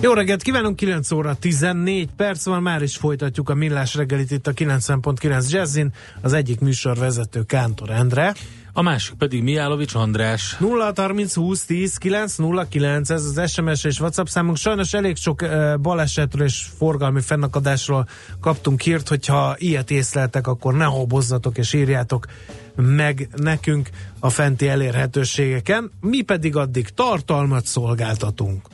Jó reggelt kívánunk, 9 óra 14 perc van, már is folytatjuk a millás reggelit itt a 90.9 Jazzin, az egyik műsorvezető Kántor Endre. A másik pedig Miálovics András. 0 30 20 10 9 0 9, ez az SMS és WhatsApp számunk. Sajnos elég sok uh, balesetről és forgalmi fennakadásról kaptunk hírt, hogyha ilyet észleltek, akkor ne hobozzatok és írjátok meg nekünk a fenti elérhetőségeken, mi pedig addig tartalmat szolgáltatunk.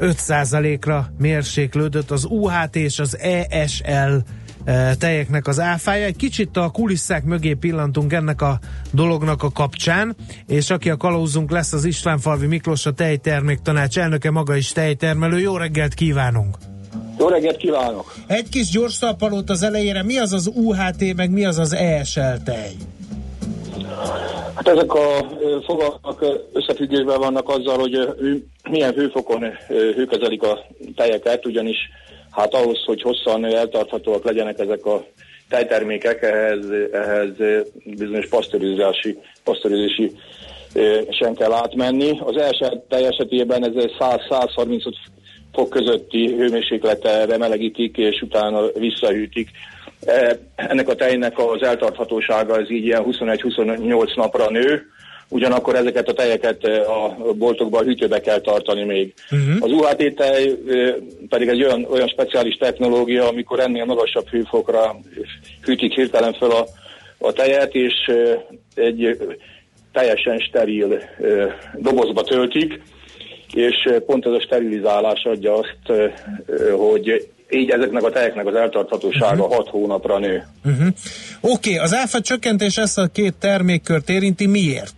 5%-ra mérséklődött az UHT és az ESL e, tejeknek az áfája. Egy kicsit a kulisszák mögé pillantunk ennek a dolognak a kapcsán, és aki a kalózunk lesz az Istvánfalvi Miklós, a tejterméktanács elnöke, maga is tejtermelő. Jó reggelt kívánunk! Jó reggelt kívánok! Egy kis gyors talpalót az elejére, mi az az UHT, meg mi az az ESL tej? Hát ezek a fogalmak összefüggésben vannak azzal, hogy milyen hőfokon hőkezelik a tejeket, ugyanis hát ahhoz, hogy hosszan eltarthatóak legyenek ezek a tejtermékek, ehhez, ehhez bizonyos pasztorizási, pasztorizási sem kell átmenni. Az első tej esetében ez 100-135 fok közötti hőmérsékletre melegítik, és utána visszahűtik. E, ennek a tejnek az eltarthatósága az így ilyen 21-28 napra nő, ugyanakkor ezeket a tejeket e, a boltokban hűtőbe kell tartani még. Uh-huh. Az UHT tej e, pedig egy olyan, olyan speciális technológia, amikor ennél magasabb hőfokra hűtik hirtelen fel a, a tejet, és egy teljesen steril dobozba töltik, és pont ez a sterilizálás adja azt, hogy így ezeknek a tejeknek az eltarthatósága uh-huh. 6 hónapra nő. Uh-huh. Oké, okay, az áfa csökkentés ezt a két termékkört érinti, miért?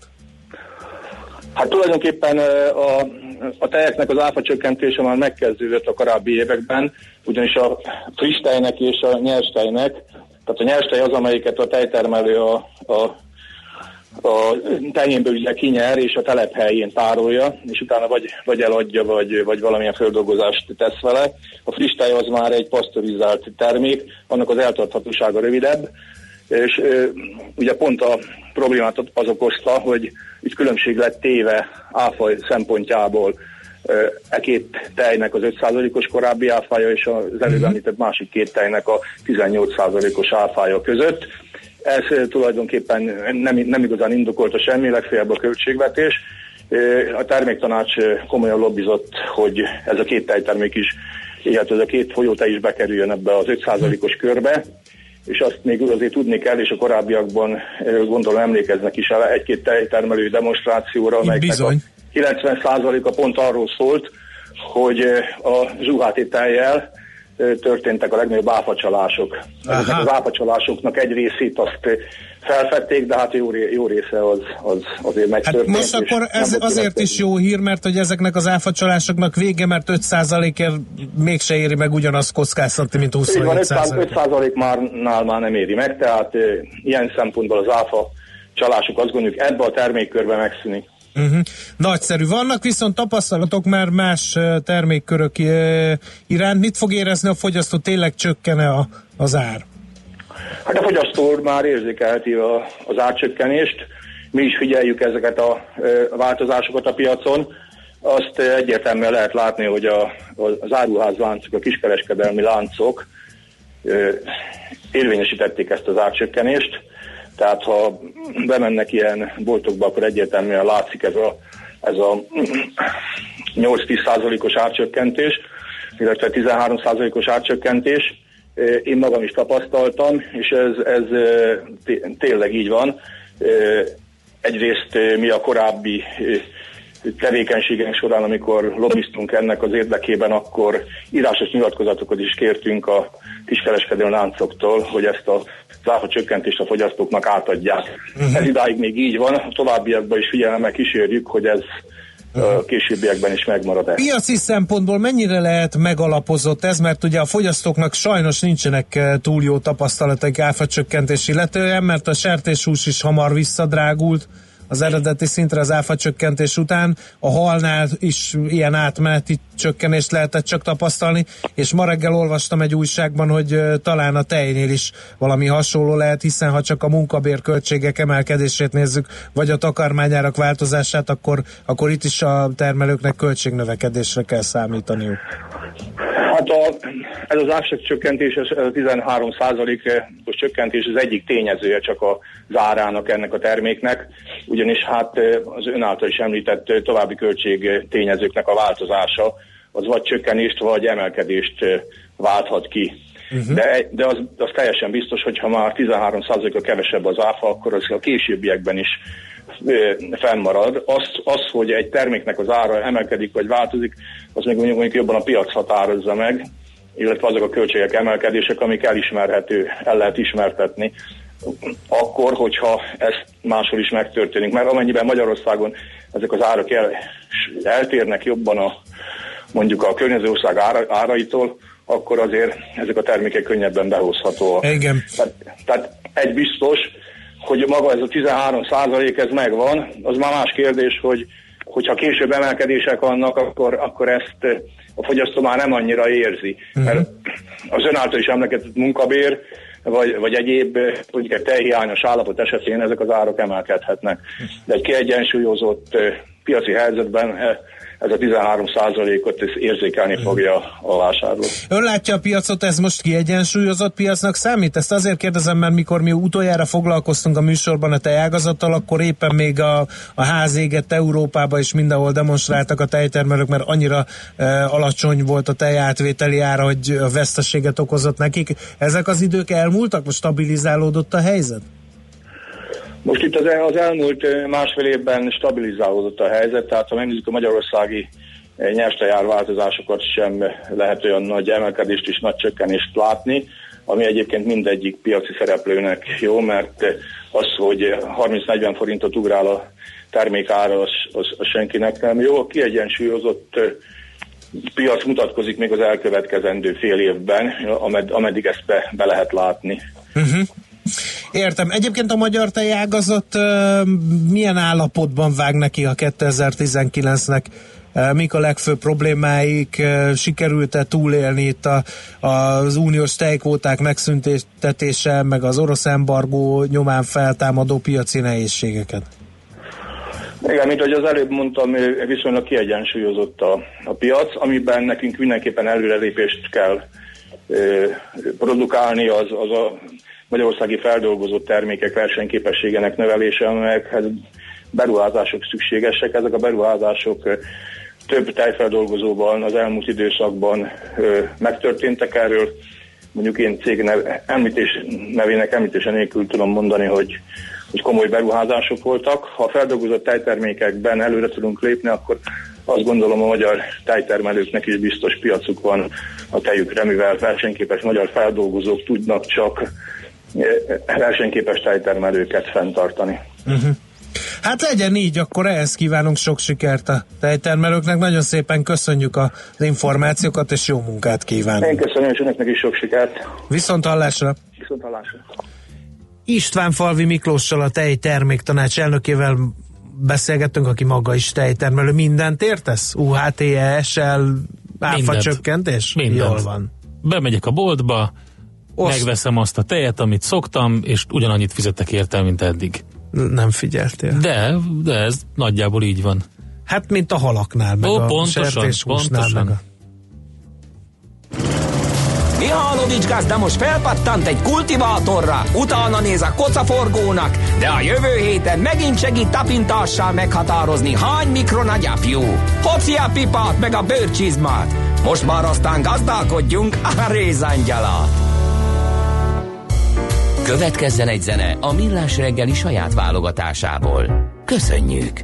Hát tulajdonképpen a, a tejeknek az áfa csökkentése már megkezdődött a korábbi években, ugyanis a friss tejnek és a nyers tejnek, tehát a nyers tej az, amelyiket a tejtermelő a, a a tenyénből ugye kinyer, és a telephelyén tárolja, és utána vagy, vagy eladja, vagy, vagy valamilyen földolgozást tesz vele. A friss az már egy pasztorizált termék, annak az eltarthatósága rövidebb, és ugye pont a problémát az okozta, hogy itt különbség lett téve áfaj szempontjából e két tejnek az 5%-os korábbi áfája és az előbb mhm. említett másik két tejnek a 18%-os áfája között ez eh, tulajdonképpen nem, nem igazán indokolta semmi, legfeljebb a költségvetés. Eh, a terméktanács eh, komolyan lobbizott, hogy ez a két tejtermék is, illetve ez a két folyótej is bekerüljön ebbe az 5%-os körbe, és azt még azért tudni kell, és a korábbiakban gondolom emlékeznek is el egy-két tejtermelő demonstrációra, amelyeknek a 90%-a pont arról szólt, hogy a zsuháti tejjel történtek a legnagyobb áfacsalások. Az áfacsalásoknak egy részét azt felfedték, de hát jó, jó része az, az azért megtörtént. Hát most akkor ez azért is jó hír, mert hogy ezeknek az áfacsalásoknak vége, mert 5%-ért mégse éri meg ugyanazt kockáztatni, mint 25%. 5% már, nál már nem éri meg, tehát ilyen szempontból az áfa csalások azt gondoljuk ebbe a termékkörbe megszűnik. Uh-huh. Nagyszerű. Vannak viszont tapasztalatok már más termékkörök iránt. Mit fog érezni a fogyasztó? Tényleg csökkene a, az ár? Hát a fogyasztó már érzékelheti a, az árcsökkenést. Mi is figyeljük ezeket a, a változásokat a piacon. Azt egyértelműen lehet látni, hogy a, az áruház láncok, a kiskereskedelmi láncok érvényesítették ezt az árcsökkenést tehát ha bemennek ilyen boltokba, akkor egyértelműen látszik ez a, ez a 8-10 százalékos árcsökkentés. illetve 13%-os árcsökkentés. Én magam is tapasztaltam, és ez, ez tényleg így van. Egyrészt mi a korábbi tevékenységeink során, amikor lobbiztunk ennek az érdekében, akkor írásos nyilatkozatokat is kértünk a kiskereskedő láncoktól, hogy ezt a záfa csökkentést a fogyasztóknak átadják. Uh-huh. Ez idáig még így van, a továbbiakban is figyelemmel kísérjük, hogy ez a későbbiekben is megmarad-e. Piaci szempontból mennyire lehet megalapozott ez, mert ugye a fogyasztóknak sajnos nincsenek túl jó tapasztalatok áfacsökkentés illetően, mert a sertéshús is hamar visszadrágult, az eredeti szintre az áfa csökkentés után. A halnál is ilyen átmeneti csökkenést lehetett csak tapasztalni, és ma reggel olvastam egy újságban, hogy talán a tejnél is valami hasonló lehet, hiszen ha csak a munkabérköltségek emelkedését nézzük, vagy a takarmányárak változását, akkor, akkor itt is a termelőknek költségnövekedésre kell számítaniuk. Hát a, ez az ársak csökkentés, ez a 13 os csökkentés az egyik tényezője csak a zárának ennek a terméknek, ugyanis hát az ön által is említett további költség tényezőknek a változása az vagy csökkenést, vagy emelkedést válthat ki. Uh-huh. De, de az, az teljesen biztos, hogy ha már 13%-a kevesebb az áfa, akkor az a későbbiekben is fennmarad. Az, az, hogy egy terméknek az ára emelkedik vagy változik, az még mondjuk, mondjuk jobban a piac határozza meg, illetve azok a költségek emelkedések, amik elismerhető, el lehet ismertetni, akkor, hogyha ez máshol is megtörténik. Mert amennyiben Magyarországon ezek az árak el, eltérnek jobban a mondjuk a környező ország ára, áraitól, akkor azért ezek a termékek könnyebben behozhatóak. Igen. Tehát, tehát egy biztos, hogy maga ez a 13 százalék ez megvan, az már más kérdés, hogy hogyha később emelkedések vannak, akkor, akkor ezt a fogyasztó már nem annyira érzi. Uh-huh. Mert az ön által is emlegetett munkabér, vagy, vagy egyéb mondjuk egy tejhiányos állapot esetén ezek az árak emelkedhetnek. De egy kiegyensúlyozott piaci helyzetben ez a 13 százalékot érzékelni mhm. fogja a vásárló. Ön látja a piacot, ez most kiegyensúlyozott piacnak számít? Ezt azért kérdezem, mert mikor mi utoljára foglalkoztunk a műsorban a tejágazattal, akkor éppen még a, a ház égett Európába is mindenhol demonstráltak a tejtermelők, mert annyira e, alacsony volt a tejátvételi ára, hogy a veszteséget okozott nekik. Ezek az idők elmúltak? Most stabilizálódott a helyzet? Most itt az, az elmúlt másfél évben stabilizálódott a helyzet, tehát ha megnézzük a magyarországi nyerstejár változásokat sem lehet olyan nagy emelkedést és nagy csökkenést látni, ami egyébként mindegyik piaci szereplőnek jó, mert az, hogy 30-40 forintot ugrál a termékára, az, az, az senkinek nem jó. A kiegyensúlyozott piac mutatkozik még az elkövetkezendő fél évben, amed, ameddig ezt be, be lehet látni. Uh-huh. Értem. Egyébként a magyar tejágazat milyen állapotban vág neki a 2019-nek? Uh, mik a legfőbb problémáik? Sikerült-e túlélni itt a, az uniós tejkvóták megszüntetése, meg az orosz embargó nyomán feltámadó piaci nehézségeket? Igen, mint ahogy az előbb mondtam, viszonylag kiegyensúlyozott a, a piac, amiben nekünk mindenképpen előrelépést kell produkálni, az, az a magyarországi feldolgozott termékek versenyképességének növelése, amelyekhez beruházások szükségesek. Ezek a beruházások több tejfeldolgozóban az elmúlt időszakban megtörténtek erről. Mondjuk én cég nev, említés, nevének említése nélkül tudom mondani, hogy, hogy komoly beruházások voltak. Ha a feldolgozott tejtermékekben előre tudunk lépni, akkor azt gondolom a magyar tejtermelőknek is biztos piacuk van a tejükre, mivel versenyképes magyar feldolgozók tudnak csak versenyképes tejtermelőket fenntartani. Uh-huh. Hát legyen így, akkor ehhez kívánunk sok sikert a tejtermelőknek. Nagyon szépen köszönjük az információkat, és jó munkát kívánunk. Én köszönöm, és önöknek is sok sikert. Viszont hallásra. Viszont hallásra. István Falvi Miklóssal a tejterméktanács elnökével beszélgettünk, aki maga is tejtermelő. Mindent értesz? UHT, ESL, áfa csökkentés? Mindent. Jól van. Bemegyek a boltba, Oszt. megveszem azt a tejet, amit szoktam, és ugyanannyit fizetek érte, mint eddig. Nem figyeltél. De, de ez nagyjából így van. Hát, mint a halaknál, meg Ó, a pontosan, pontosan. Meg a... Mihálovics gazda most felpattant egy kultivátorra, utána néz a kocaforgónak, de a jövő héten megint segít tapintással meghatározni, hány mikron a gyapjú. Hoci a pipát meg a bőrcsizmát, Most már aztán gazdálkodjunk a rézangyalat! Következzen egy zene a Millás reggeli saját válogatásából. Köszönjük!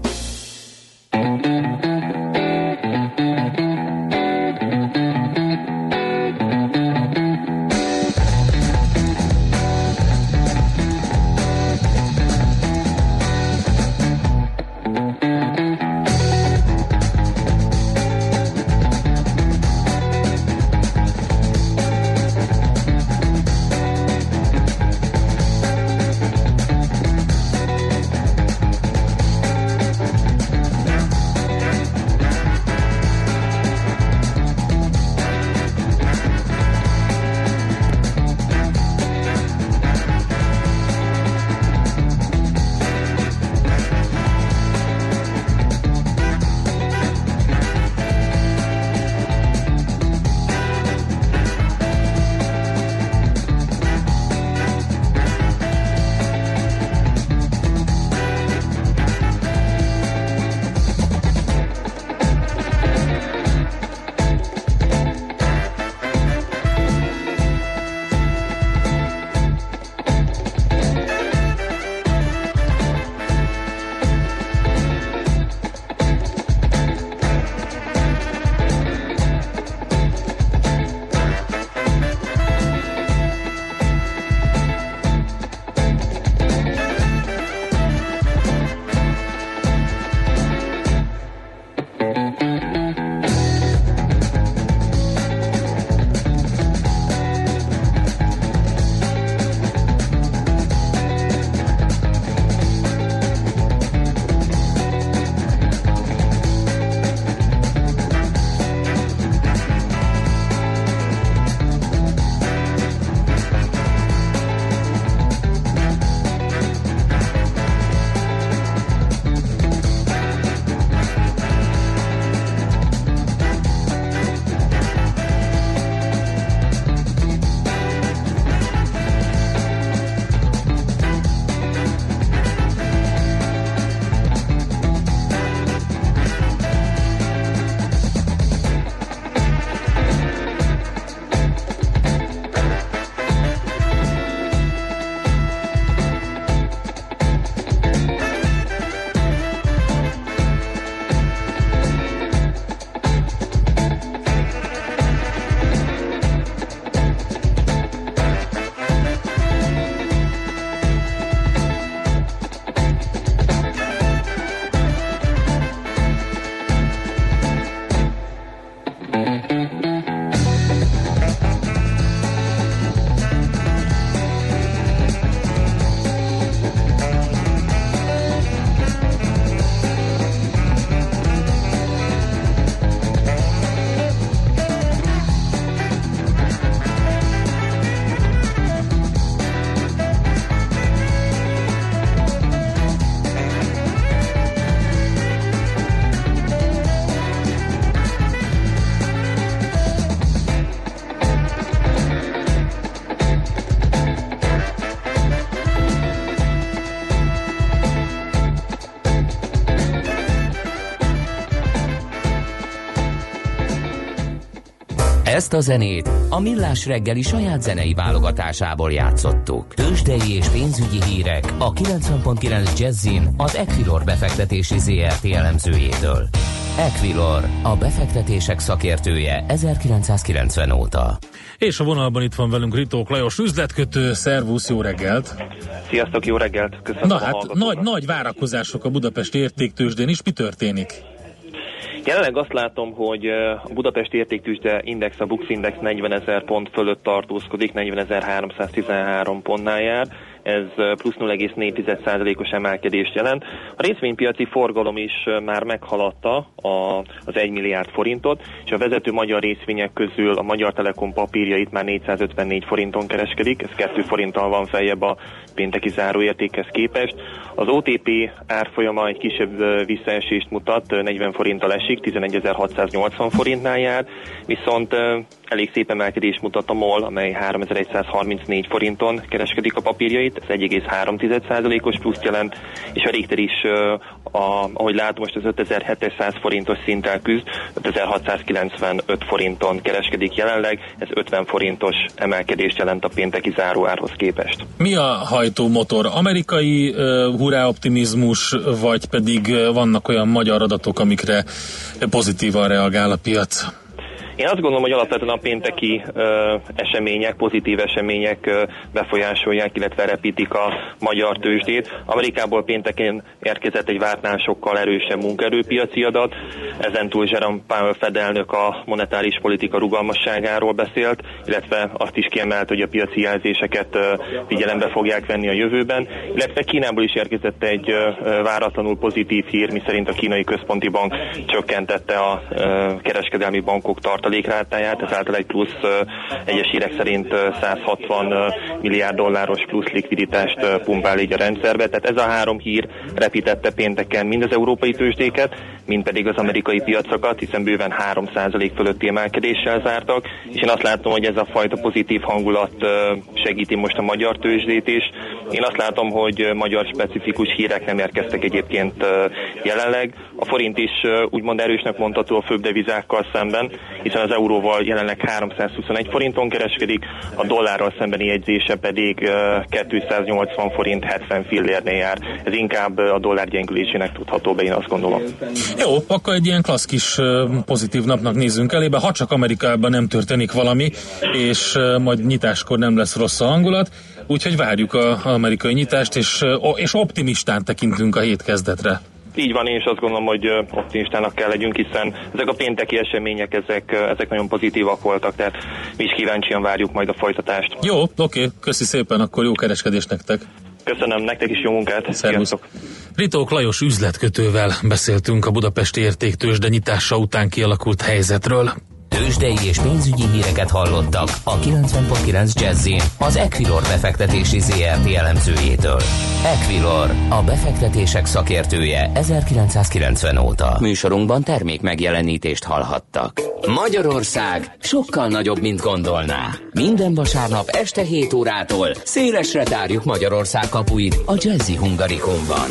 Ezt a zenét a Millás reggeli saját zenei válogatásából játszottuk. Tősdei és pénzügyi hírek a 90.9 Jazzin az Equilor befektetési ZRT elemzőjétől. Equilor, a befektetések szakértője 1990 óta. És a vonalban itt van velünk Ritók Lajos üzletkötő, szervusz, jó reggelt! Sziasztok, jó reggelt! Köszönöm Na hát, nagy, nagy várakozások a Budapesti értéktősdén is, mi történik? Jelenleg azt látom, hogy a Budapesti értéktűzde index, a Bux Index 40 ezer pont fölött tartózkodik, 40.313 pontnál jár ez plusz 0,4%-os emelkedést jelent. A részvénypiaci forgalom is már meghaladta a, az 1 milliárd forintot, és a vezető magyar részvények közül a Magyar Telekom papírjait már 454 forinton kereskedik, ez 2 forinttal van feljebb a pénteki záróértékhez képest. Az OTP árfolyama egy kisebb visszaesést mutat, 40 forinttal esik, 11.680 forintnál jár, viszont elég szép emelkedés mutat a MOL, amely 3134 forinton kereskedik a papírjait, ez 1,3%-os plusz jelent, és a Richter is, a, ahogy látom, most az 5700 forintos szinttel küzd, 5695 forinton kereskedik jelenleg, ez 50 forintos emelkedést jelent a pénteki záróárhoz képest. Mi a hajtómotor? Amerikai uh, hurrá optimizmus, vagy pedig vannak olyan magyar adatok, amikre pozitívan reagál a piac? Én azt gondolom, hogy alapvetően a pénteki ö, események, pozitív események ö, befolyásolják, illetve repítik a magyar tőzsdét. Amerikából pénteken érkezett egy vártnál sokkal erősebb munkaerőpiaci adat. Ezen túl Jerome Powell fedelnök a monetáris politika rugalmasságáról beszélt, illetve azt is kiemelt, hogy a piaci jelzéseket ö, figyelembe fogják venni a jövőben. Illetve Kínából is érkezett egy ö, váratlanul pozitív hír, miszerint a kínai központi bank csökkentette a ö, kereskedelmi bankok tartalmát tartalékrátáját, ezáltal egy plusz egyes hírek szerint 160 milliárd dolláros plusz likviditást pumpál így a rendszerbe. Tehát ez a három hír repítette pénteken mind az európai tőzsdéket, mind pedig az amerikai piacokat, hiszen bőven 3% fölötti emelkedéssel zártak, és én azt látom, hogy ez a fajta pozitív hangulat segíti most a magyar tőzsdét is. Én azt látom, hogy magyar specifikus hírek nem érkeztek egyébként jelenleg. A forint is úgymond erősnek mondható a főbb devizákkal szemben, hiszen az euróval jelenleg 321 forinton kereskedik, a dollárral szembeni jegyzése pedig 280 forint 70 fillérnél jár. Ez inkább a dollár gyengülésének tudható be, én azt gondolom. Jó, akkor egy ilyen klassz kis pozitív napnak nézzünk elébe, ha csak Amerikában nem történik valami, és majd nyitáskor nem lesz rossz a hangulat, úgyhogy várjuk az amerikai nyitást, és, és optimistán tekintünk a hét kezdetre. Így van, én is azt gondolom, hogy optimistának kell legyünk, hiszen ezek a pénteki események, ezek, ezek nagyon pozitívak voltak, tehát mi is kíváncsian várjuk majd a folytatást. Jó, oké, köszi szépen, akkor jó kereskedés nektek. Köszönöm, nektek is jó munkát. Szervusz. Ritók Lajos üzletkötővel beszéltünk a Budapesti Értéktős, de nyitása után kialakult helyzetről. Tőzsdei és pénzügyi híreket hallottak a 90.9 jazz az Equilor befektetési ZRT elemzőjétől. Equilor, a befektetések szakértője 1990 óta. Műsorunkban termék megjelenítést hallhattak. Magyarország sokkal nagyobb, mint gondolná. Minden vasárnap este 7 órától szélesre tárjuk Magyarország kapuit a Jazzy Hungarikumban.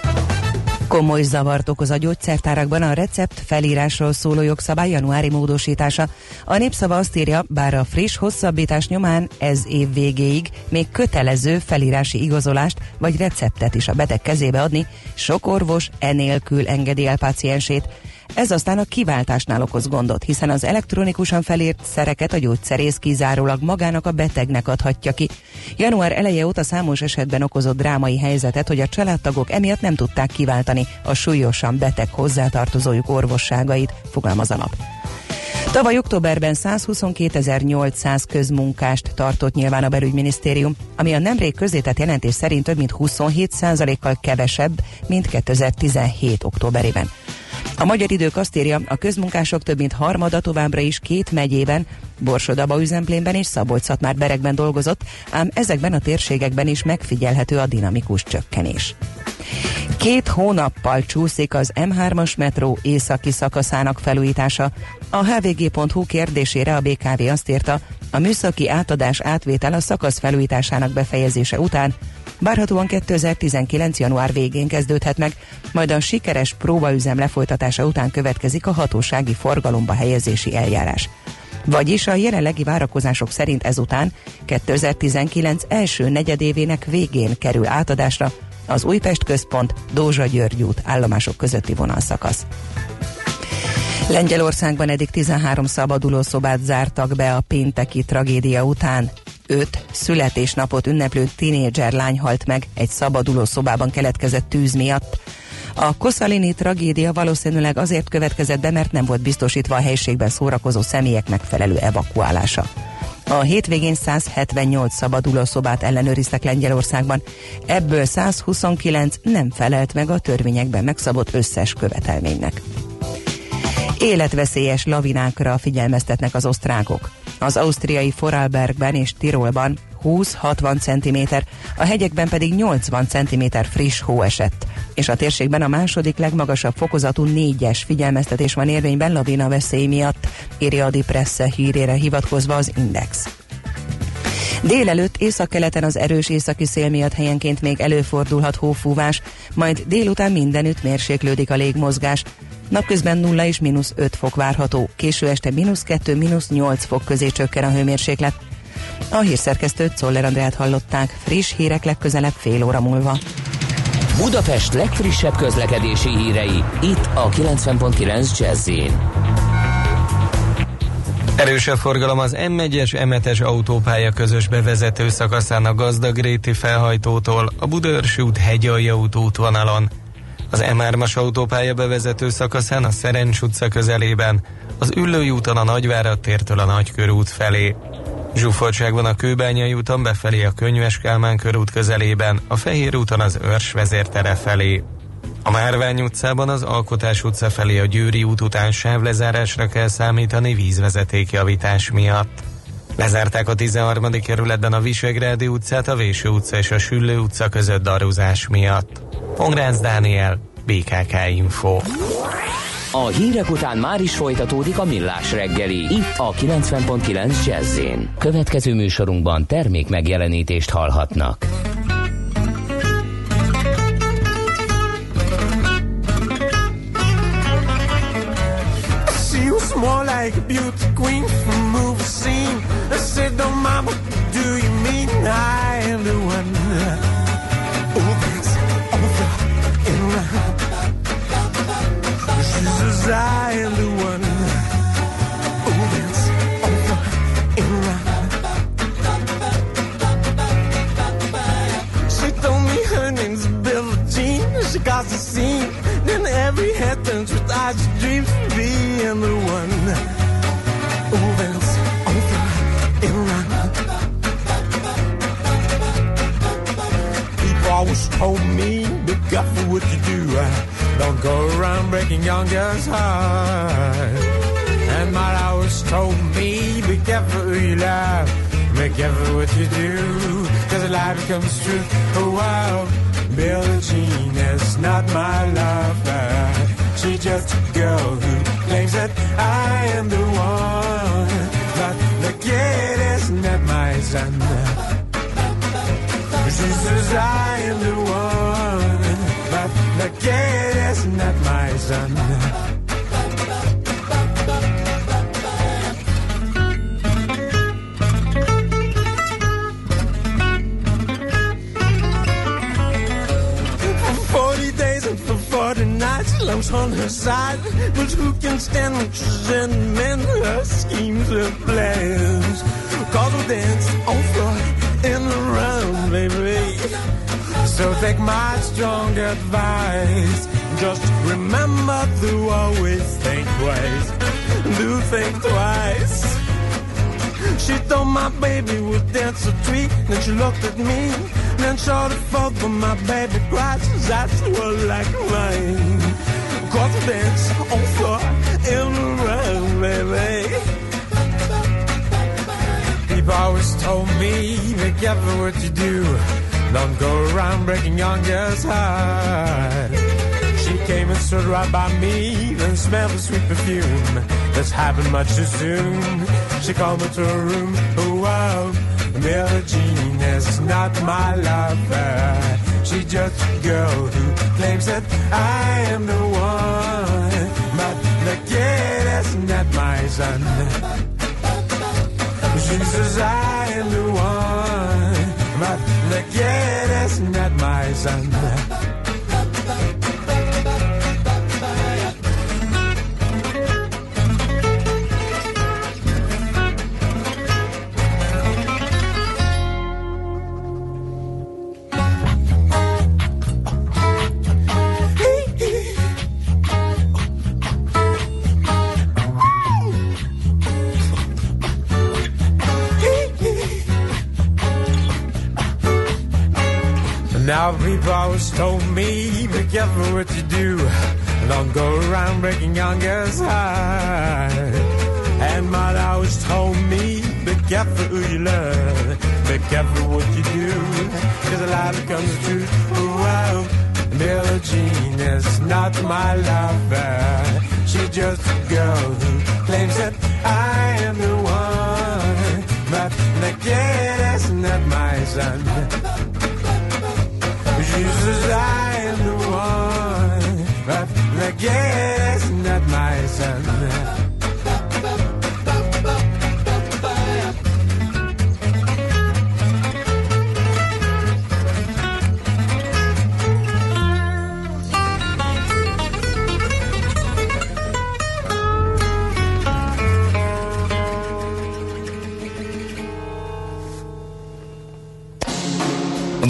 Komoly zavart okoz a gyógyszertárakban a recept felírásról szóló jogszabály januári módosítása. A népszava azt írja, bár a friss hosszabbítás nyomán ez év végéig még kötelező felírási igazolást vagy receptet is a beteg kezébe adni, sok orvos enélkül engedi el páciensét. Ez aztán a kiváltásnál okoz gondot, hiszen az elektronikusan felírt szereket a gyógyszerész kizárólag magának a betegnek adhatja ki. Január eleje óta számos esetben okozott drámai helyzetet, hogy a családtagok emiatt nem tudták kiváltani a súlyosan beteg hozzátartozójuk orvosságait, fogalmaz a nap. Tavaly októberben 122.800 közmunkást tartott nyilván a belügyminisztérium, ami a nemrég közzétett jelentés szerint több mint 27%-kal kevesebb, mint 2017 októberében. A magyar idők azt írja, a közmunkások több mint harmada továbbra is két megyében, Borsodaba üzemplénben és szabolcs már berekben dolgozott, ám ezekben a térségekben is megfigyelhető a dinamikus csökkenés. Két hónappal csúszik az M3-as metró északi szakaszának felújítása. A hvg.hu kérdésére a BKV azt írta, a műszaki átadás átvétel a szakasz felújításának befejezése után Várhatóan 2019. január végén kezdődhet meg, majd a sikeres próbaüzem lefolytatása után következik a hatósági forgalomba helyezési eljárás. Vagyis a jelenlegi várakozások szerint ezután 2019 első negyedévének végén kerül átadásra az Újpest központ Dózsa György út állomások közötti vonalszakasz. Lengyelországban eddig 13 szabaduló szobát zártak be a pénteki tragédia után. Öt születésnapot ünneplő tinédzser lány halt meg egy szabaduló szobában keletkezett tűz miatt. A koszalini tragédia valószínűleg azért következett be, mert nem volt biztosítva a helységben szórakozó személyek megfelelő evakuálása. A hétvégén 178 szabadulószobát ellenőriztek Lengyelországban, ebből 129 nem felelt meg a törvényekben megszabott összes követelménynek. Életveszélyes lavinákra figyelmeztetnek az osztrákok. Az ausztriai Foralbergben és Tirolban 20-60 cm, a hegyekben pedig 80 cm friss hó esett. És a térségben a második legmagasabb fokozatú négyes figyelmeztetés van érvényben lavina veszély miatt, írja a Dipresse hírére hivatkozva az Index. Délelőtt északkeleten az erős északi szél miatt helyenként még előfordulhat hófúvás, majd délután mindenütt mérséklődik a légmozgás. Napközben 0 és mínusz 5 fok várható, késő este mínusz 2, mínusz 8 fok közé csökken a hőmérséklet. A hírszerkesztőt Czoller Andrát hallották, friss hírek legközelebb fél óra múlva. Budapest legfrissebb közlekedési hírei, itt a 90.9 jazz Erősebb forgalom az M1-es M7-es autópálya közös bevezető szakaszán a Gazdagréti felhajtótól a Budörsi út hegyalja út útvonalon. Az M3-as autópálya bevezető szakaszán a Szerencs utca közelében, az Üllői úton a Nagyvárad tértől a Nagykörút felé. Zsúfoltság van a Kőbányai úton befelé a Könyves Kálmán körút közelében, a Fehér úton az Örs vezértere felé. A Márvány utcában az Alkotás utca felé a Győri út után sávlezárásra kell számítani vízvezetékjavítás miatt. Lezárták a 13. kerületben a Visegrádi utcát, a Véső utca és a Süllő utca között daruzás miatt. Pongrácz Dániel, BKK Info. A hírek után már is folytatódik a millás reggeli. Itt a 90.9 jazz Következő műsorunkban termék megjelenítést hallhatnak. more like a beauty queen from movie scene. I said, don't mama, do you mean I the one? Oh, that's over and around. She says, I the one. Oh, that's over and around. She told me her name's Billie Jean. She got the scene. Then every head turns with eyes dreams being the one. Told me, be careful what you do. Don't go around breaking young girls' hearts. And my always told me, be careful who you love. Be careful what you do, cause life becomes true. Oh, wow. Billie Jean is not my lover. She's just a girl who claims that I am the one. But the kid is not my son. Says I am the one. But the kid is not my son. love's on her side, but who can stand when she's in men her schemes and plans? Cause we dance on floor in the round, baby. So take my strong advice. Just remember to always think twice. Do think twice. She thought my baby would dance a tweet. Then she looked at me. Then saw the fault but my baby cries. That's what like mine. Cause dance on floor in the room, baby. Always told me, be careful what you do. Don't go around breaking young girls' heart. She came and stood right by me, then smelled the sweet perfume. This happened much too soon. She called me to her room. Oh wow, Billie Jean is not my lover. She's just a girl who claims that I am the one. But the kid is not my son. Says I am the one. But the kid is not my son. Now people always told me, be careful what you do. Don't go around breaking young girls' heart. And mother always told me, be careful who you love. Be careful what you do. Cause a lie becomes the truth. Wow. Billie Jean is not my lover. She's just a girl who claims that I am the one. But the kid is not my son. I am the one. But kid is not my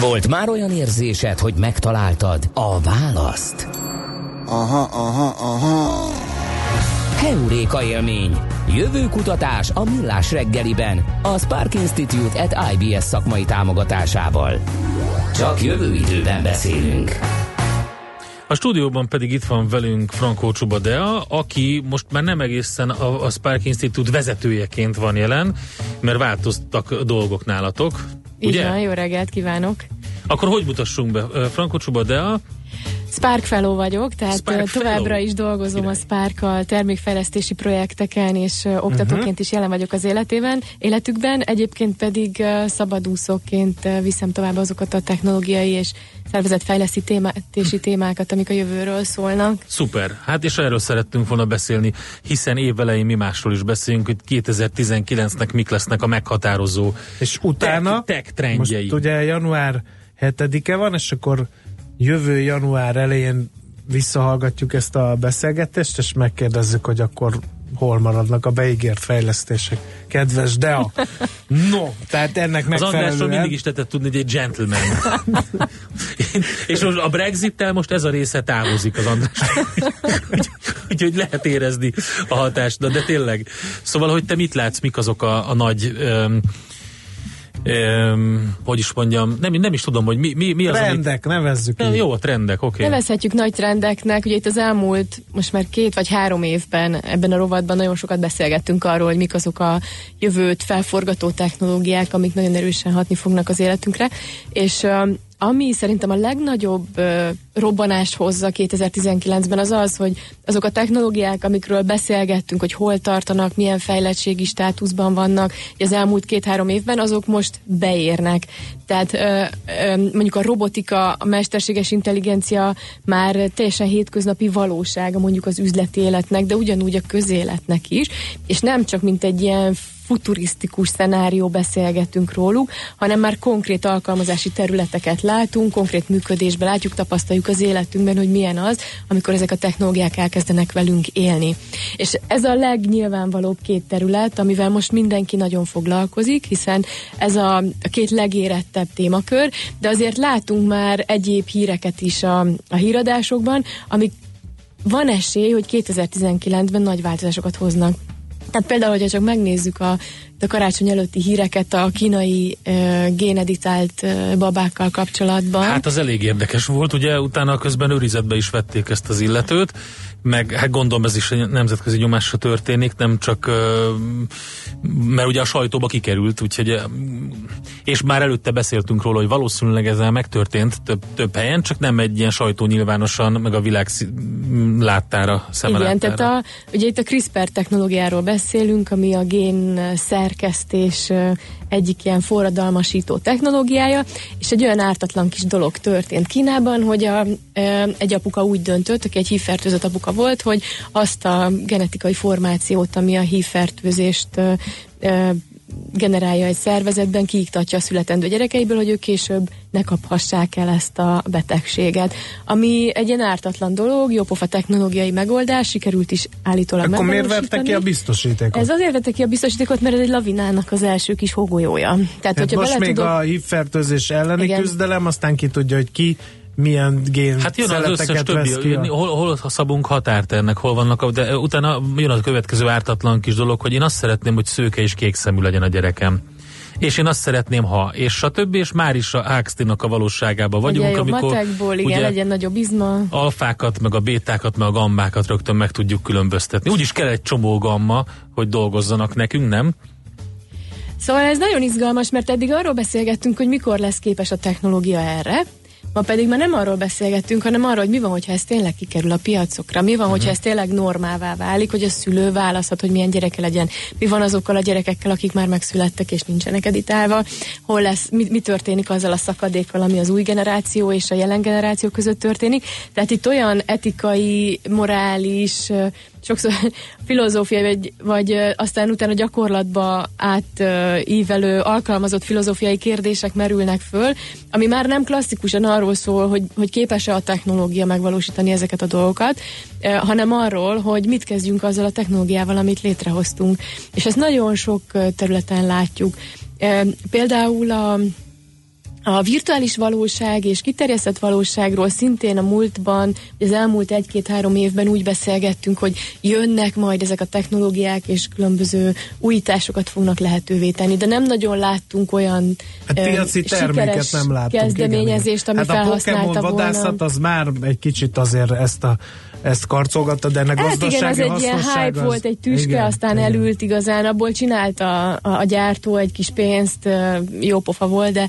Volt már olyan érzésed, hogy megtaláltad a választ? Aha, aha, aha. Heuréka élmény. Jövő kutatás a Millás reggeliben. A Spark Institute at IBS szakmai támogatásával. Csak jövő időben beszélünk. A stúdióban pedig itt van velünk Frankó Csuba Dea, aki most már nem egészen a, a Spark Institute vezetőjeként van jelen, mert változtak dolgok nálatok. Így van, jó reggelt kívánok! Akkor hogy mutassunk be? Frankó Csuba Dea, Spark Fellow vagyok, tehát Spark továbbra Fellow. is dolgozom Király. a Spark-kal termékfejlesztési projekteken, és oktatóként Mhm. is jelen vagyok az életében, életükben, egyébként pedig szabadúszóként viszem tovább azokat a technológiai és szervezetfejlesztési témátési témákat, amik a jövőről szólnak. Szuper. Hát és erről szerettünk volna beszélni, hiszen évelején mi másról is beszélünk, hogy 2019-nek mik lesznek a meghatározó És utána, tech, tech trendjei. most ugye január 7-e van, és akkor jövő január elején visszahallgatjuk ezt a beszélgetést, és megkérdezzük, hogy akkor hol maradnak a beígért fejlesztések. Kedves Dea! No, tehát ennek Az Andrásról megfelelően... mindig is tetett tudni, hogy egy gentleman. és most a Brexit-tel most ez a része távozik az András. Úgyhogy úgy, lehet érezni a hatást. De, de tényleg. Szóval, hogy te mit látsz, mik azok a, a nagy... Öm, öm, hogy is mondjam, nem, nem is tudom, hogy mi, mi, mi az, amit... Trendek, nevezzük Nem, így. jó, a trendek, oké. Okay. Nevezhetjük nagy trendeknek, ugye itt az elmúlt most már két vagy három évben ebben a rovatban nagyon sokat beszélgettünk arról, hogy mik azok a jövőt felforgató technológiák, amik nagyon erősen hatni fognak az életünkre, és um, ami szerintem a legnagyobb uh, robbanást hozza 2019-ben az az, hogy azok a technológiák, amikről beszélgettünk, hogy hol tartanak, milyen fejlettségi státuszban vannak az elmúlt két-három évben, azok most beérnek. Tehát ö, ö, mondjuk a robotika, a mesterséges intelligencia már teljesen hétköznapi valósága mondjuk az üzleti életnek, de ugyanúgy a közéletnek is, és nem csak mint egy ilyen futurisztikus szenárió beszélgetünk róluk, hanem már konkrét alkalmazási területeket látunk, konkrét működésben látjuk, tapasztaljuk az életünkben, hogy milyen az, amikor ezek a technológiák elkezdenek velünk élni. És ez a legnyilvánvalóbb két terület, amivel most mindenki nagyon foglalkozik, hiszen ez a, két legérettebb témakör, de azért látunk már egyéb híreket is a, a híradásokban, amik van esély, hogy 2019-ben nagy változásokat hoznak tehát például, hogyha csak megnézzük a, a karácsony előtti híreket a kínai uh, géneditált uh, babákkal kapcsolatban. Hát az elég érdekes volt, ugye utána közben őrizetbe is vették ezt az illetőt, meg hát gondolom ez is egy nemzetközi nyomásra történik, nem csak mert ugye a sajtóba kikerült, úgyhogy és már előtte beszéltünk róla, hogy valószínűleg ezzel megtörtént több, több helyen, csak nem egy ilyen sajtó nyilvánosan, meg a világ láttára, szeme Igen, láttára. tehát a, ugye itt a CRISPR technológiáról beszélünk, ami a gén szerkesztés egyik ilyen forradalmasító technológiája, és egy olyan ártatlan kis dolog történt Kínában, hogy a, egy apuka úgy döntött, aki egy hívfertőzött apuka volt, hogy azt a genetikai formációt, ami a hívfertőzést generálja egy szervezetben, kiiktatja a születendő gyerekeiből, hogy ők később ne kaphassák el ezt a betegséget. Ami egy ilyen ártatlan dolog, jópofa technológiai megoldás, sikerült is állítólag Akkor miért verte ki a biztosítékot? Ez azért vette ki a biztosítékot, mert ez egy lavinának az első kis hogójója. Tehát, Tehát hogyha most még tudok... a hívfertőzés elleni Igen. küzdelem, aztán ki tudja, hogy ki milyen gén Hát jön az összes többi, a- hol, hol szabunk határt ennek, hol vannak, a- de utána jön a következő ártatlan kis dolog, hogy én azt szeretném, hogy szőke és kék szemű legyen a gyerekem. és én azt szeretném, ha, és stb. és már is a Huxley-nak a valóságában vagyunk, jobb amikor matekból, igen, legyen nagyobb izma. alfákat, meg a bétákat, meg a gammákat rögtön meg tudjuk különböztetni. Úgyis kell egy csomó gamma, hogy dolgozzanak nekünk, nem? Szóval ez nagyon izgalmas, mert eddig arról beszélgettünk, hogy mikor lesz képes a technológia erre, Ma pedig már nem arról beszélgettünk, hanem arról, hogy mi van, hogyha ez tényleg kikerül a piacokra, mi van, hogyha ez tényleg normává válik, hogy a szülő választhat, hogy milyen gyereke legyen, mi van azokkal a gyerekekkel, akik már megszülettek és nincsenek editálva, hol lesz, mi, mi történik azzal a szakadékkal, ami az új generáció és a jelen generáció között történik. Tehát itt olyan etikai, morális, sokszor filozófiai, vagy, vagy aztán utána gyakorlatba átívelő, alkalmazott filozófiai kérdések merülnek föl, ami már nem klasszikusan arról szól, hogy, hogy képes-e a technológia megvalósítani ezeket a dolgokat, hanem arról, hogy mit kezdjünk azzal a technológiával, amit létrehoztunk. És ezt nagyon sok területen látjuk. Például a a virtuális valóság és kiterjesztett valóságról szintén a múltban, az elmúlt egy-két-három évben úgy beszélgettünk, hogy jönnek majd ezek a technológiák, és különböző újításokat fognak lehetővé tenni, de nem nagyon láttunk olyan Hát ö, piaci terméket sikeres nem láttunk. kezdeményezést, ami igen, igen. Hát a felhasználta Pokémon volna. vadászat az már egy kicsit azért ezt a ezt karcolgatta, de ennek Hát igen, gazdasági ez egy ilyen hype az- volt, egy tüske, igen, aztán igen. elült igazán, abból csinálta a, a, gyártó egy kis pénzt, jó pofa volt, de,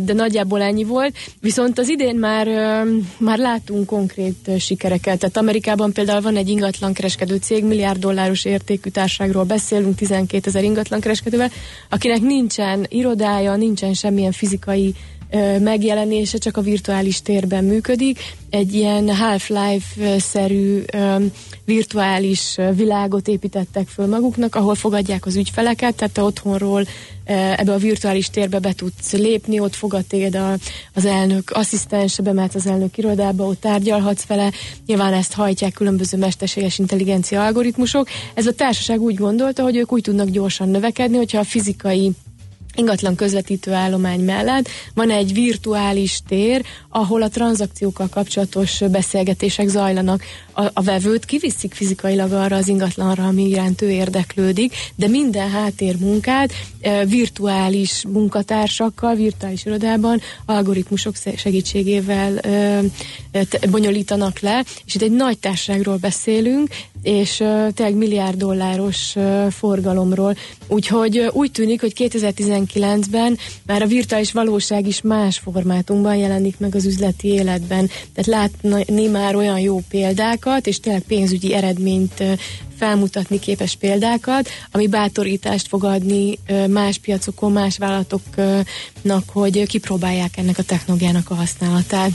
de nagyjából ennyi volt. Viszont az idén már, már látunk konkrét sikereket. Tehát Amerikában például van egy ingatlan kereskedő cég, milliárd dolláros értékű társágról beszélünk, 12 ezer ingatlan kereskedővel, akinek nincsen irodája, nincsen semmilyen fizikai megjelenése, csak a virtuális térben működik. Egy ilyen Half-Life-szerű virtuális világot építettek föl maguknak, ahol fogadják az ügyfeleket, tehát te otthonról ebbe a virtuális térbe be tudsz lépni, ott fogad téged a, az elnök asszisztense, bemehetsz az elnök irodába, ott tárgyalhatsz vele. Nyilván ezt hajtják különböző mesterséges intelligencia algoritmusok. Ez a társaság úgy gondolta, hogy ők úgy tudnak gyorsan növekedni, hogyha a fizikai ingatlan közvetítő állomány mellett van egy virtuális tér, ahol a tranzakciókkal kapcsolatos beszélgetések zajlanak. A, a vevőt kiviszik fizikailag arra az ingatlanra, ami iránt ő érdeklődik, de minden háttérmunkát e, virtuális munkatársakkal, virtuális irodában, algoritmusok segítségével e, e, bonyolítanak le, és itt egy nagy társaságról beszélünk, és tényleg milliárd dolláros forgalomról. Úgyhogy úgy tűnik, hogy 2019-ben már a virtuális valóság is más formátumban jelenik meg az üzleti életben. Tehát látni már olyan jó példákat, és tényleg pénzügyi eredményt felmutatni képes példákat, ami bátorítást fog adni más piacokon, más vállalatoknak, hogy kipróbálják ennek a technológiának a használatát.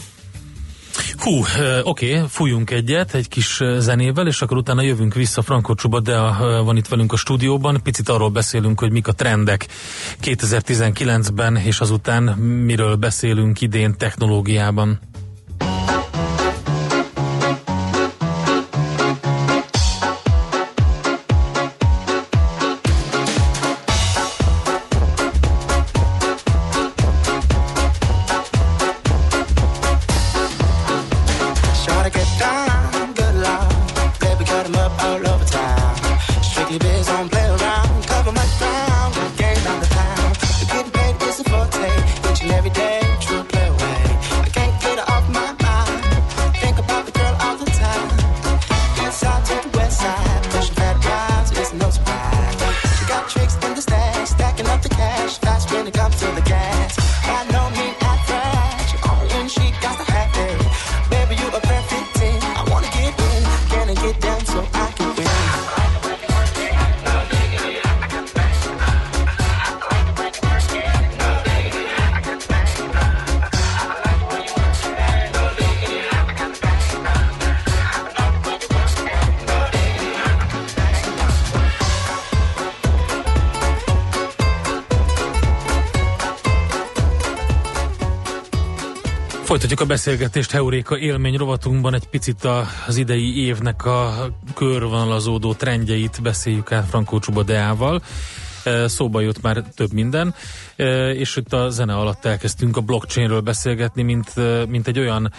Hú, oké, fújjunk egyet, egy kis zenével, és akkor utána jövünk vissza. Franco Csuba, de van itt velünk a stúdióban. Picit arról beszélünk, hogy mik a trendek 2019-ben, és azután miről beszélünk idén technológiában. Folytatjuk a beszélgetést Heuréka élmény rovatunkban egy picit az idei évnek a körvonalazódó trendjeit beszéljük át Frankó Csuba Deával. E, Szóba jött már több minden, e, és itt a zene alatt elkezdtünk a blockchainről beszélgetni, mint, e, mint egy olyan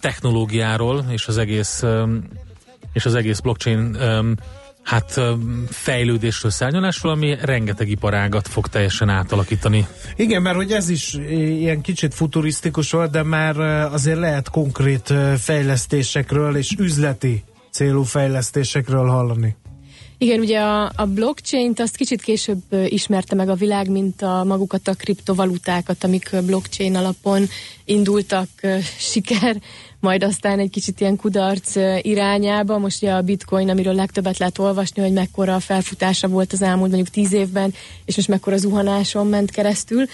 technológiáról, és az egész, és az egész blockchain hát fejlődésről, szárnyalásról, ami rengeteg iparágat fog teljesen átalakítani. Igen, mert hogy ez is ilyen kicsit futurisztikus volt, de már azért lehet konkrét fejlesztésekről és üzleti célú fejlesztésekről hallani. Igen, ugye a, a blockchain-t azt kicsit később ismerte meg a világ, mint a magukat a kriptovalutákat, amik blockchain alapon indultak siker, majd aztán egy kicsit ilyen kudarc irányába. Most ugye a bitcoin, amiről legtöbbet lehet olvasni, hogy mekkora a felfutása volt az elmúlt mondjuk tíz évben, és most mekkora zuhanáson ment keresztül.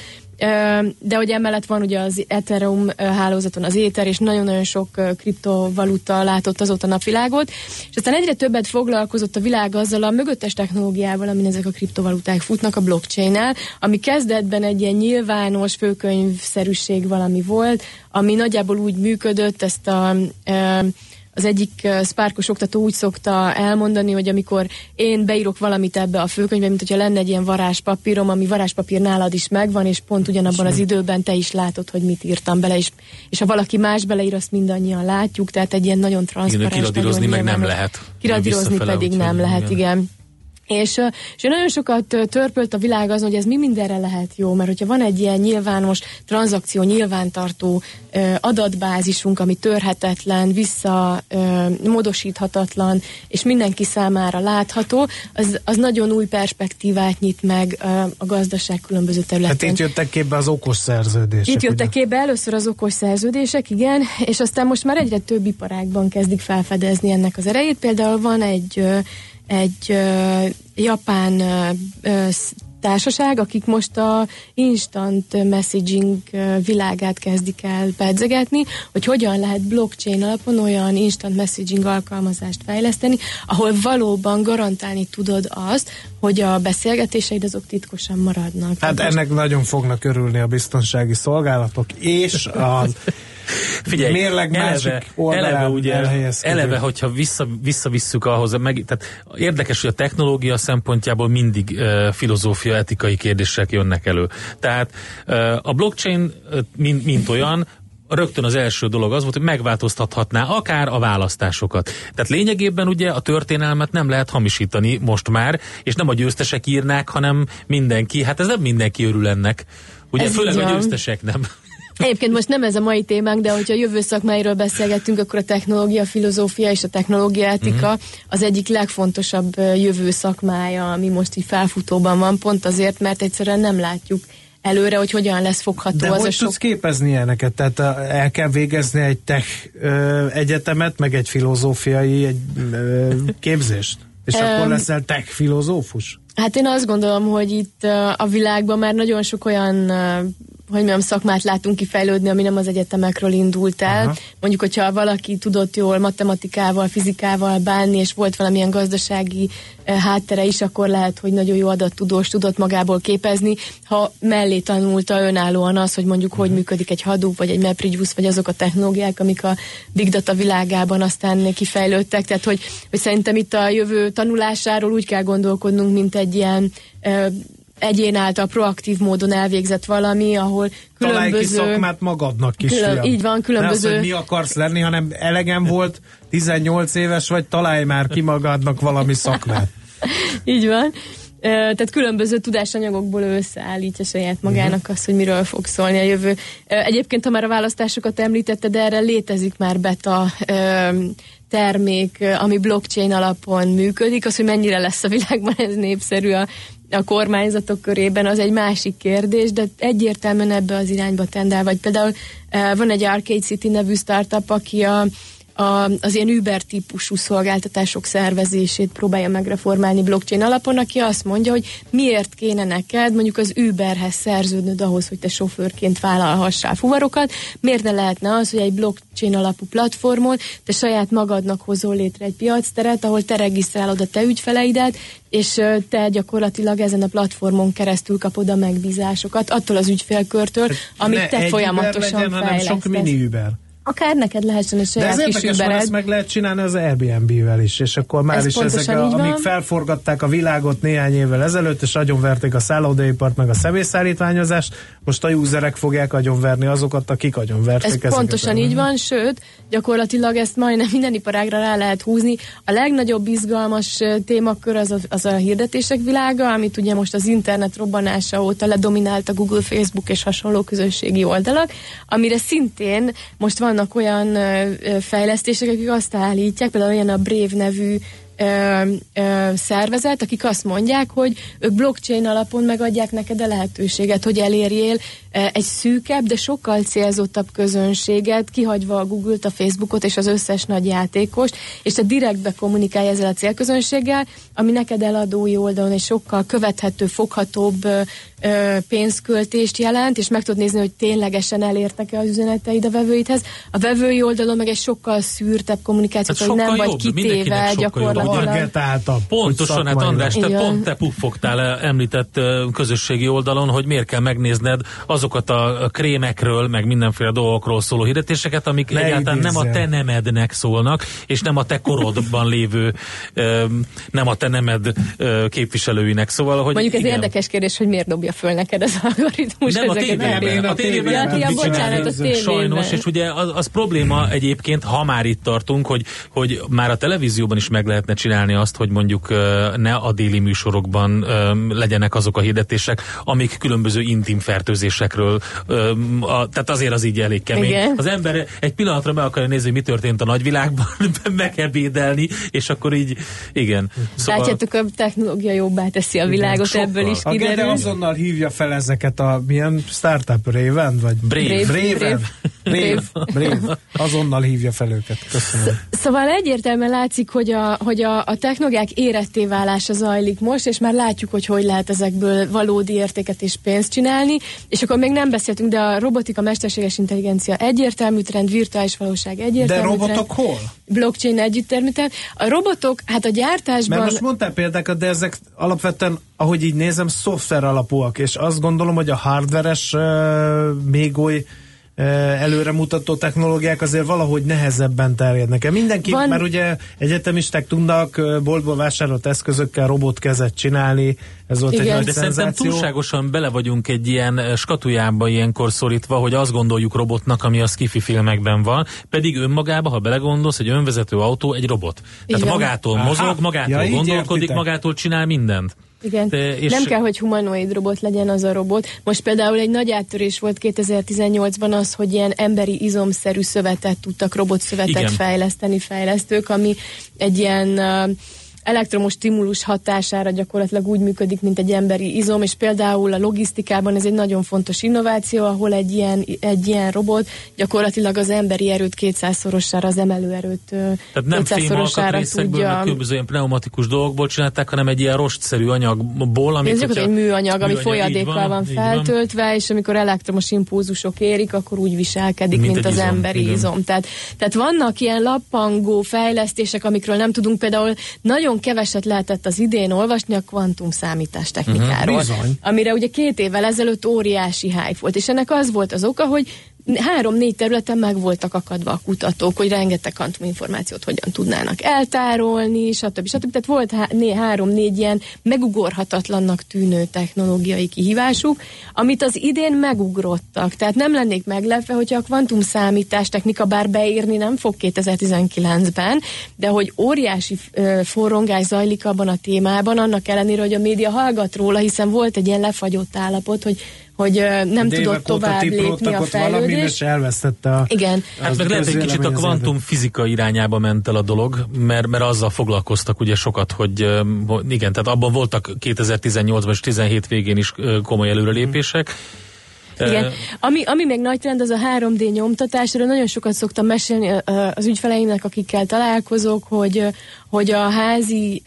De hogy emellett van ugye az Ethereum hálózaton az Ether, és nagyon-nagyon sok kriptovaluta látott azóta napvilágot, és aztán egyre többet foglalkozott a világ azzal a mögöttes technológiával, amin ezek a kriptovaluták futnak a blockchain-nel, ami kezdetben egy ilyen nyilvános főkönyvszerűség valami volt, ami nagyjából úgy működött, ezt a az egyik Sparkos oktató úgy szokta elmondani, hogy amikor én beírok valamit ebbe a főkönyvbe, mint hogyha lenne egy ilyen varázspapírom, ami varázspapír nálad is megvan, és pont ugyanabban az időben te is látod, hogy mit írtam bele, és, és ha valaki más beleír, azt mindannyian látjuk, tehát egy ilyen nagyon Igen, transzparens, kiradírozni nagyon meg nem lehet. Kiradírozni pedig nem lehet, igen. igen. És, és nagyon sokat törpölt a világ azon, hogy ez mi mindenre lehet jó, mert hogyha van egy ilyen nyilvános tranzakció, nyilvántartó adatbázisunk, ami törhetetlen, vissza módosíthatatlan, és mindenki számára látható, az, az nagyon új perspektívát nyit meg a gazdaság különböző Hát területén. itt jöttek képbe az okos szerződések. Itt jöttek ugye? képbe először az okos szerződések, igen, és aztán most már egyre több iparágban kezdik felfedezni ennek az erejét. Például van egy, egy ö, japán ö, társaság, akik most a instant messaging világát kezdik el pedzegetni, hogy hogyan lehet blockchain alapon olyan instant messaging alkalmazást fejleszteni, ahol valóban garantálni tudod azt, hogy a beszélgetéseid azok titkosan maradnak. Hát Tehát ennek nagyon fognak örülni a biztonsági szolgálatok, és az Figyelj, mérleg eleve, eleve, ugye, eleve, hogyha vissza, visszavisszük ahhoz, meg, tehát érdekes, hogy a technológia szempontjából mindig uh, filozófia, etikai kérdések jönnek elő. Tehát uh, a blockchain, uh, mint, mint olyan, rögtön az első dolog az volt, hogy megváltoztathatná akár a választásokat. Tehát lényegében ugye a történelmet nem lehet hamisítani most már, és nem a győztesek írnák, hanem mindenki. Hát ez nem mindenki örül ennek. Ugye Ez főleg a győztesek nem. Egyébként most nem ez a mai témánk, de hogyha a jövő szakmáiról beszélgetünk, akkor a technológia, filozófia és a technológia etika Mhm. az egyik legfontosabb jövő szakmája, ami most így felfutóban van, pont azért, mert egyszerűen nem látjuk előre, hogy hogyan lesz fogható De az a hogy sok tudsz képezni ilyeneket? Tehát a- el kell végezni egy tech ö, egyetemet, meg egy filozófiai egy, ö, képzést? És akkor leszel tech filozófus? Hát én azt gondolom, hogy itt a világban már nagyon sok olyan hogy mondjam, szakmát látunk kifejlődni, ami nem az egyetemekről indult el. Aha. Mondjuk, hogyha valaki tudott jól matematikával, fizikával bánni, és volt valamilyen gazdasági eh, háttere is, akkor lehet, hogy nagyon jó adattudós tudott magából képezni, ha mellé tanulta önállóan az, hogy mondjuk hogy működik egy Hadoop, vagy egy MapReduce, vagy azok a technológiák, amik a Big Data világában aztán kifejlődtek. Tehát, hogy, hogy szerintem itt a jövő tanulásáról úgy kell gondolkodnunk, mint egy ilyen eh, egyén által proaktív módon elvégzett valami, ahol Találj ki különböző... szakmát magadnak, kisfiam. Külön- így van, különböző- Ne az, hogy mi akarsz lenni, hanem elegem volt, 18 éves vagy, találj már ki magadnak valami szakmát. Így van. Tehát különböző tudásanyagokból összeállítja saját magának azt, hogy miről fog szólni a jövő. Egyébként, ha már a választásokat említetted, erre létezik már beta termék, ami blockchain alapon működik. Az, hogy mennyire lesz a világban ez népszerű a, a kormányzatok körében, az egy másik kérdés, de egyértelműen ebbe az irányba tendál. Vagy például ö, van egy Arcade City nevű startup, aki a a, az ilyen Uber típusú szolgáltatások szervezését próbálja megreformálni blockchain alapon, aki azt mondja, hogy miért kéne neked mondjuk az Uberhez szerződnöd ahhoz, hogy te sofőrként vállalhassál fuvarokat, miért ne lehetne az, hogy egy blockchain alapú platformon te saját magadnak hozol létre egy piacteret, ahol te regisztrálod a te ügyfeleidet, és te gyakorlatilag ezen a platformon keresztül kapod a megbízásokat attól az ügyfélkörtől, amit Ne te egy folyamatosan Uber legyen, hanem sok fejlesztesz. mini Uber. Akár neked lehessen egy De ez saját érdekes, mert ezt meg lehet csinálni az Airbnb-vel is, és akkor már Ez is ezek, a, van. amik felforgatták a világot néhány évvel ezelőtt, és agyonverték a szállodaipart, meg a személyszállítmányozást, most a userek fogják agyonverni azokat, akik agyonverték Ez pontosan így van, sőt, gyakorlatilag ezt majdnem minden iparágra rá lehet húzni. A legnagyobb izgalmas témakör az a, az a hirdetések világa, amit ugye most az internet robbanása óta ledominált a Google, Facebook és hasonló közösségi oldalak, amire szintén most vannak olyan fejlesztések, akik azt állítják, például olyan a Brave nevű ö, ö, szervezet, akik azt mondják, hogy ők blockchain alapon megadják neked a lehetőséget, hogy elérjél egy szűkebb, de sokkal célzottabb közönséget, kihagyva a Google-t, a Facebookot és az összes nagy játékost, és te direktbe kommunikálj ezzel a célközönséggel, ami neked eladói oldalon egy sokkal követhető, foghatóbb ö, pénzköltést jelent, és meg tudod nézni, hogy ténylegesen elértek-e az üzeneteid a vevőidhez. A vevői oldalon meg egy sokkal szűrtebb kommunikációt, Hát hogy nem vagy jobb, mindenkinek kitéve gyakorlatilag. Pontosan, hát. András, te Igen. pont te puffogtál el említett ö, közösségi oldalon, hogy miért kell megnézned azokat a krémekről, meg mindenféle dolgokról szóló hirdetéseket, amik Ne egyáltalán nem a te nemednek szólnak, és nem a te korodban lévő, ö, nem a te nemed képviselőinek. Szóval, hogy Mondjuk ez igen. érdekes kérdés, hogy miért dobja föl neked az algoritmus Nem, a ezeket tévében, a a tévében Ja, ja, bocsánat, a tévében. Sajnos, és ugye az, az probléma egyébként, ha már itt tartunk, hogy, hogy már a televízióban is meg lehetne csinálni azt, hogy mondjuk ne a déli műsorokban legyenek azok a hirdetések, amik különböző intim fertőzésekről, a, tehát azért az így elég kemény. Igen. Az ember egy pillanatra meg akarja nézni, mi történt a nagyvilágban, meg kell védelni, és akkor így, igen. Szóval... Látjátok, a technológia jobbá teszi a világot, sokkal. ebből is A kiderül. azonnal hívja fel ezeket a milyen startup Raven, vagy Brave. Brave. Raven? Brave. Brave. Azonnal hívja fel őket. Köszönöm. Szóval egyértelműen látszik, hogy a, hogy a, a technológiák éretté válása zajlik most, és már látjuk, hogy hogy lehet ezekből valódi értéket és pénzt csinálni, és akkor még nem beszéltünk, de a robotika, mesterséges intelligencia egyértelmű trend, virtuális valóság De egyértelmű robotok trend, hol? blockchain trend. A robotok, hát a gyártásban... Mert most mondtál példákat, de ezek alapvetően, ahogy így nézem, szoftver alapúak, és azt gondolom, hogy a hardveres még oly előremutató technológiák azért valahogy nehezebben terjednek el. Mindenki, Van- mert ugye egyetemisták tudnak boltból vásárolt eszközökkel robotkezet csinálni, ez volt Igen. egy nagy De szerintem szenzáció. túlságosan bele vagyunk egy ilyen skatujába ilyenkor szorítva, hogy azt gondoljuk robotnak, ami a skifi filmekben van, pedig önmagába, ha belegondolsz, egy önvezető autó egy robot. Tehát Igen. magától Aha. mozog, magától Ja, gondolkodik, értitek. magától csinál mindent. Igen, De- és- nem kell, hogy humanoid robot legyen az a robot. Most például egy nagy áttörés volt 2018-ban az, hogy ilyen emberi izomszerű szövetet tudtak, robotszövetet Igen. fejleszteni fejlesztők, ami egy ilyen uh, elektromos stimulus hatására ggyakorilag úgy működik, mint egy emberi izom, és például a logisztikában ez egy nagyon fontos innováció, ahol egy ilyen, egy ilyen robot gyakorlatilag az emberi erőt 200-szorosára, az emelőerőt Tehát nem fém 500-szorosára alkatrészekből, meg tudja. különböző ilyen pneumatikus dolgokból csinálták, hanem egy ilyen rostszerű anyagból, amit... Ez gyakorlatilag egy műanyag, ami Műanyag, folyadékkal így van, így feltöltve, és amikor elektromos impulzusok érik, akkor úgy viselkedik, Mint mint, az izom, emberi igen. izom. Tehát, tehát vannak ilyen lappangó fejlesztések, amikről nem tudunk. Például nagyon keveset lehetett az idén olvasni a kvantum számítás technikáról. Mhm, bizony. amire ugye két évvel ezelőtt óriási hype volt, és ennek az volt az oka, hogy három-négy területen meg voltak akadva a kutatók, hogy rengeteg kvantuminformációt hogyan tudnának eltárolni, stb. stb. Tehát volt há- né- három-négy ilyen megugorhatatlannak tűnő technológiai kihívásuk, amit az idén megugrottak. Tehát nem lennék meglepve, hogyha a kvantum számítás technika bár beírni nem fog 2019-ben, de hogy óriási ö, forrongás zajlik abban a témában, annak ellenére, hogy a média hallgat róla, hiszen volt egy ilyen lefagyott állapot, hogy hogy nem De tudott tovább lépni a fejlődés. és elvesztette a... Igen. Hát meg lehet, hogy kicsit a kvantum fizika irányába ment el a dolog, mert, mert azzal foglalkoztak ugye sokat, hogy igen, tehát abban voltak 2018-ban és 17 végén is komoly előrelépések. Igen. Ö, Ami, ami még nagy trend, az a 3D nyomtatás. Erről nagyon sokat szoktam mesélni az ügyfeleimnek, akikkel találkozok, hogy, hogy a házi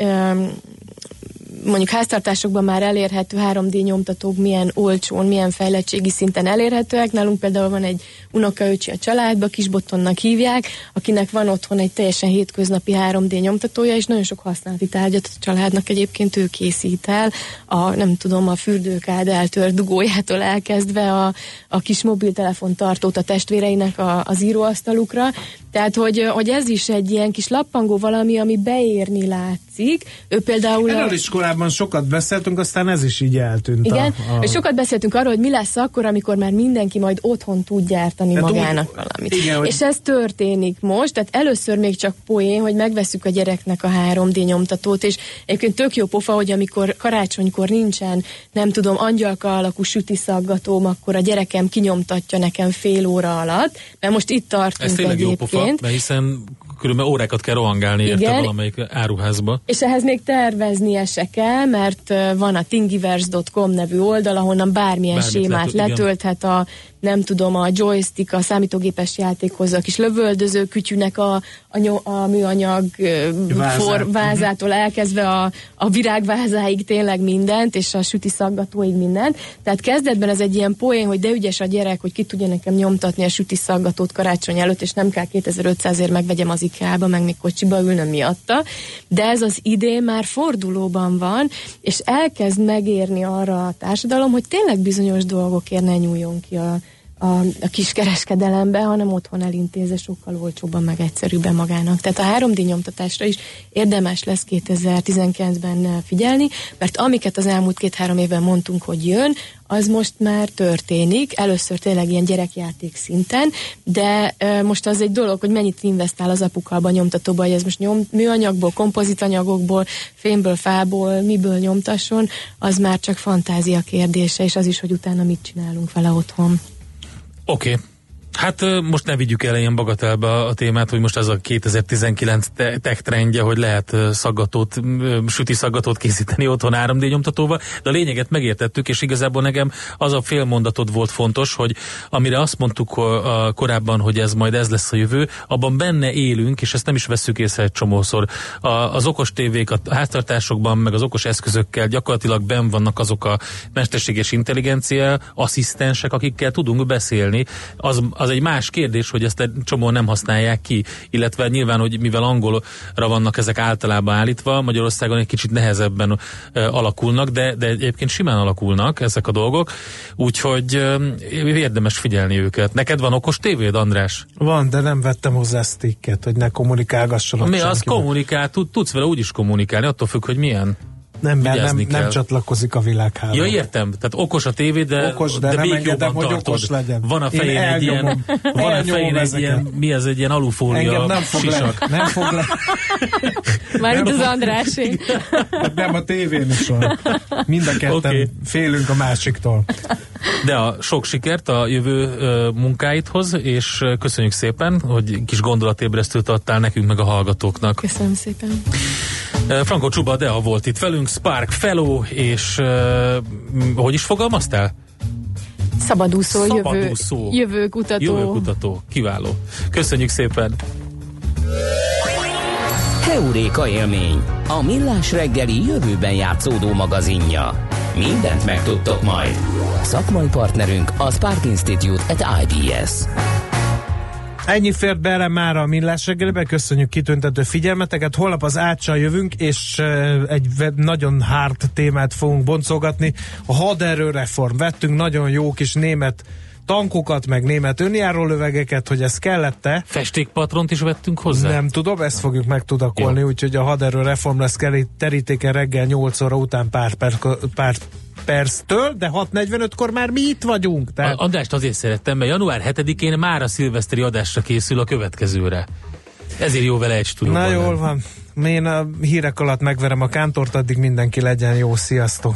mondjuk háztartásokban már elérhető 3D nyomtatók milyen olcsón, milyen fejlettségi szinten elérhetőek. Nálunk például van egy unokaöcsi a családba, Kisbottonnak hívják, akinek van otthon egy teljesen hétköznapi 3D nyomtatója, és nagyon sok használati tárgyat a családnak egyébként ő készít el. A, nem tudom, a fürdőkád eltört dugójától elkezdve a, a kis mobiltelefon tartót a testvéreinek a, az íróasztalukra. Tehát, hogy, hogy ez is egy ilyen kis lappangó valami, ami beérni látszik. Ő például... Erről is korábban sokat beszéltünk, aztán ez is így eltűnt. Igen, a, a... és sokat beszéltünk arról, hogy mi lesz akkor, amikor már mindenki majd otthon tud gyártani Hát magának úgy- valamit. igen, hogy- És ez történik most, tehát először még csak poén, hogy megveszük a gyereknek a 3D nyomtatót, és egyébként tök jó pofa, hogy amikor karácsonykor nincsen, nem tudom, angyalka alakú sütiszaggatóm, akkor a gyerekem kinyomtatja nekem fél óra alatt, mert most itt tartunk Ez tényleg jó egyébként. pofa, mert hiszen különben órákat kell rohangálni érte Igen. valamelyik áruházba. És ehhez még terveznie se kell, mert van a thingiverse.com nevű oldal, ahonnan bármilyen Bármit sémát letölthet a, nem tudom, a joystick, a számítógépes játékhoz, a kis lövöldöző kütyűnek a, a, nyom, a műanyag Vázát. for, vázától elkezdve a, a virágvázáig tényleg mindent, és a süti szaggatóig mindent. Tehát kezdetben ez egy ilyen poén, hogy de ügyes a gyerek, hogy ki tudja nekem nyomtatni a süti szaggatót karácsony előtt, és nem kell 2500-ért megvegyem az IKEA-ba, meg még kocsiba ülnöm miatta. De ez az idén már fordulóban van, és elkezd megérni arra a társadalom, hogy tényleg bizonyos dolgokért ne nyúljon ki a, a, a kiskereskedelembe, hanem otthon elintézze sokkal olcsóbban, meg egyszerűbben magának. Tehát a 3D nyomtatásra is érdemes lesz 2019-ben figyelni, mert amiket az elmúlt két-három évben mondtunk, hogy jön, az most már történik, először tényleg ilyen gyerekjáték szinten, de e, most az egy dolog, hogy mennyit investál az apuka abba a nyomtatóba, hogy ez most nyom, műanyagból, kompozitanyagokból, fémből, fából, miből nyomtasson, az már csak fantázia kérdése, és az is, hogy utána mit csinálunk vele otthon. Oké. Okay. Hát most ne vigyük el ilyen bagatelbe a témát, hogy most ez a 2019 te- tech trendje, hogy lehet szaggatót, süti szaggatót készíteni otthon 3D nyomtatóval, de a lényeget megértettük, és igazából nekem az a fél mondatod volt fontos, hogy amire azt mondtuk korábban, hogy ez majd ez lesz a jövő, abban benne élünk, és ezt nem is veszük észre egy csomószor. Az okos tévék a háztartásokban, meg az okos eszközökkel gyakorlatilag ben vannak azok a mesterséges intelligencia asszisztensek, akikkel tudunk beszélni. Az, az egy más kérdés, hogy ezt egy csomó nem használják ki, illetve nyilván, hogy mivel angolra vannak ezek általában állítva, Magyarországon egy kicsit nehezebben alakulnak, de, de egyébként simán alakulnak ezek a dolgok, úgyhogy érdemes figyelni őket. Neked van okos tévéd, András? Van, de nem vettem hozzá sticket, hogy ne kommunikálgassanak Mi az kommunikál, tud, tudsz vele úgy is kommunikálni, attól függ, hogy milyen. Nem, mert nem, nem kell. csatlakozik a világhába. Ja, értem. Tehát okos a tévé, de, Okos, de nem engedem, békjóban hogy tartod. okos legyen. Van a Én fején egy ilyen, van a fején egy ilyen, mi ez, egy ilyen alufólia Engem nem fog sisak. le. Nem fog le. Mármint Nem az Andrásé. Hát nem a tévén is van. Mind a ketten okay. félünk a másiktól. De a sok sikert a jövő munkáidhoz, és köszönjük szépen, hogy kis gondolatébresztőt adtál nekünk meg a hallgatóknak. Köszönöm szépen. Franco Csuba Dea volt itt velünk, Spark Fellow, és hogy is fogalmaztál? Szabadúszó, jövő, Szabadúszó. jövőkutató. Jövőkutató. Kiváló. Köszönjük szépen. Heuréka élmény, a millás reggeli jövőben játszódó magazinja. Mindent megtudtok majd. Szakmai partnerünk a Spark Institute at IBS. Ennyi fért bele már a millás reggelibe, köszönjük kitüntető figyelmeteket. Holnap az átsal jövünk, és uh, egy nagyon hard témát fogunk boncolgatni. A haderőreform. Vettünk nagyon jó kis német tankokat, meg német önjárólövegeket, hogy ez kellette. Festékpatront is vettünk hozzá? Nem tudom, ezt fogjuk megtudakolni, úgyhogy a haderő reform lesz terítéken reggel 8 óra után pár, per, pár perctől, de 6.45-kor már mi itt vagyunk. Tehát... A Andrást azért szerettem, mert január 7-én már a szilveszteri adásra készül a következőre. Ezért jó vele egy stúdióban. Na jól van. Én a hírek alatt megverem a kántort, addig mindenki legyen jó. Sziasztok!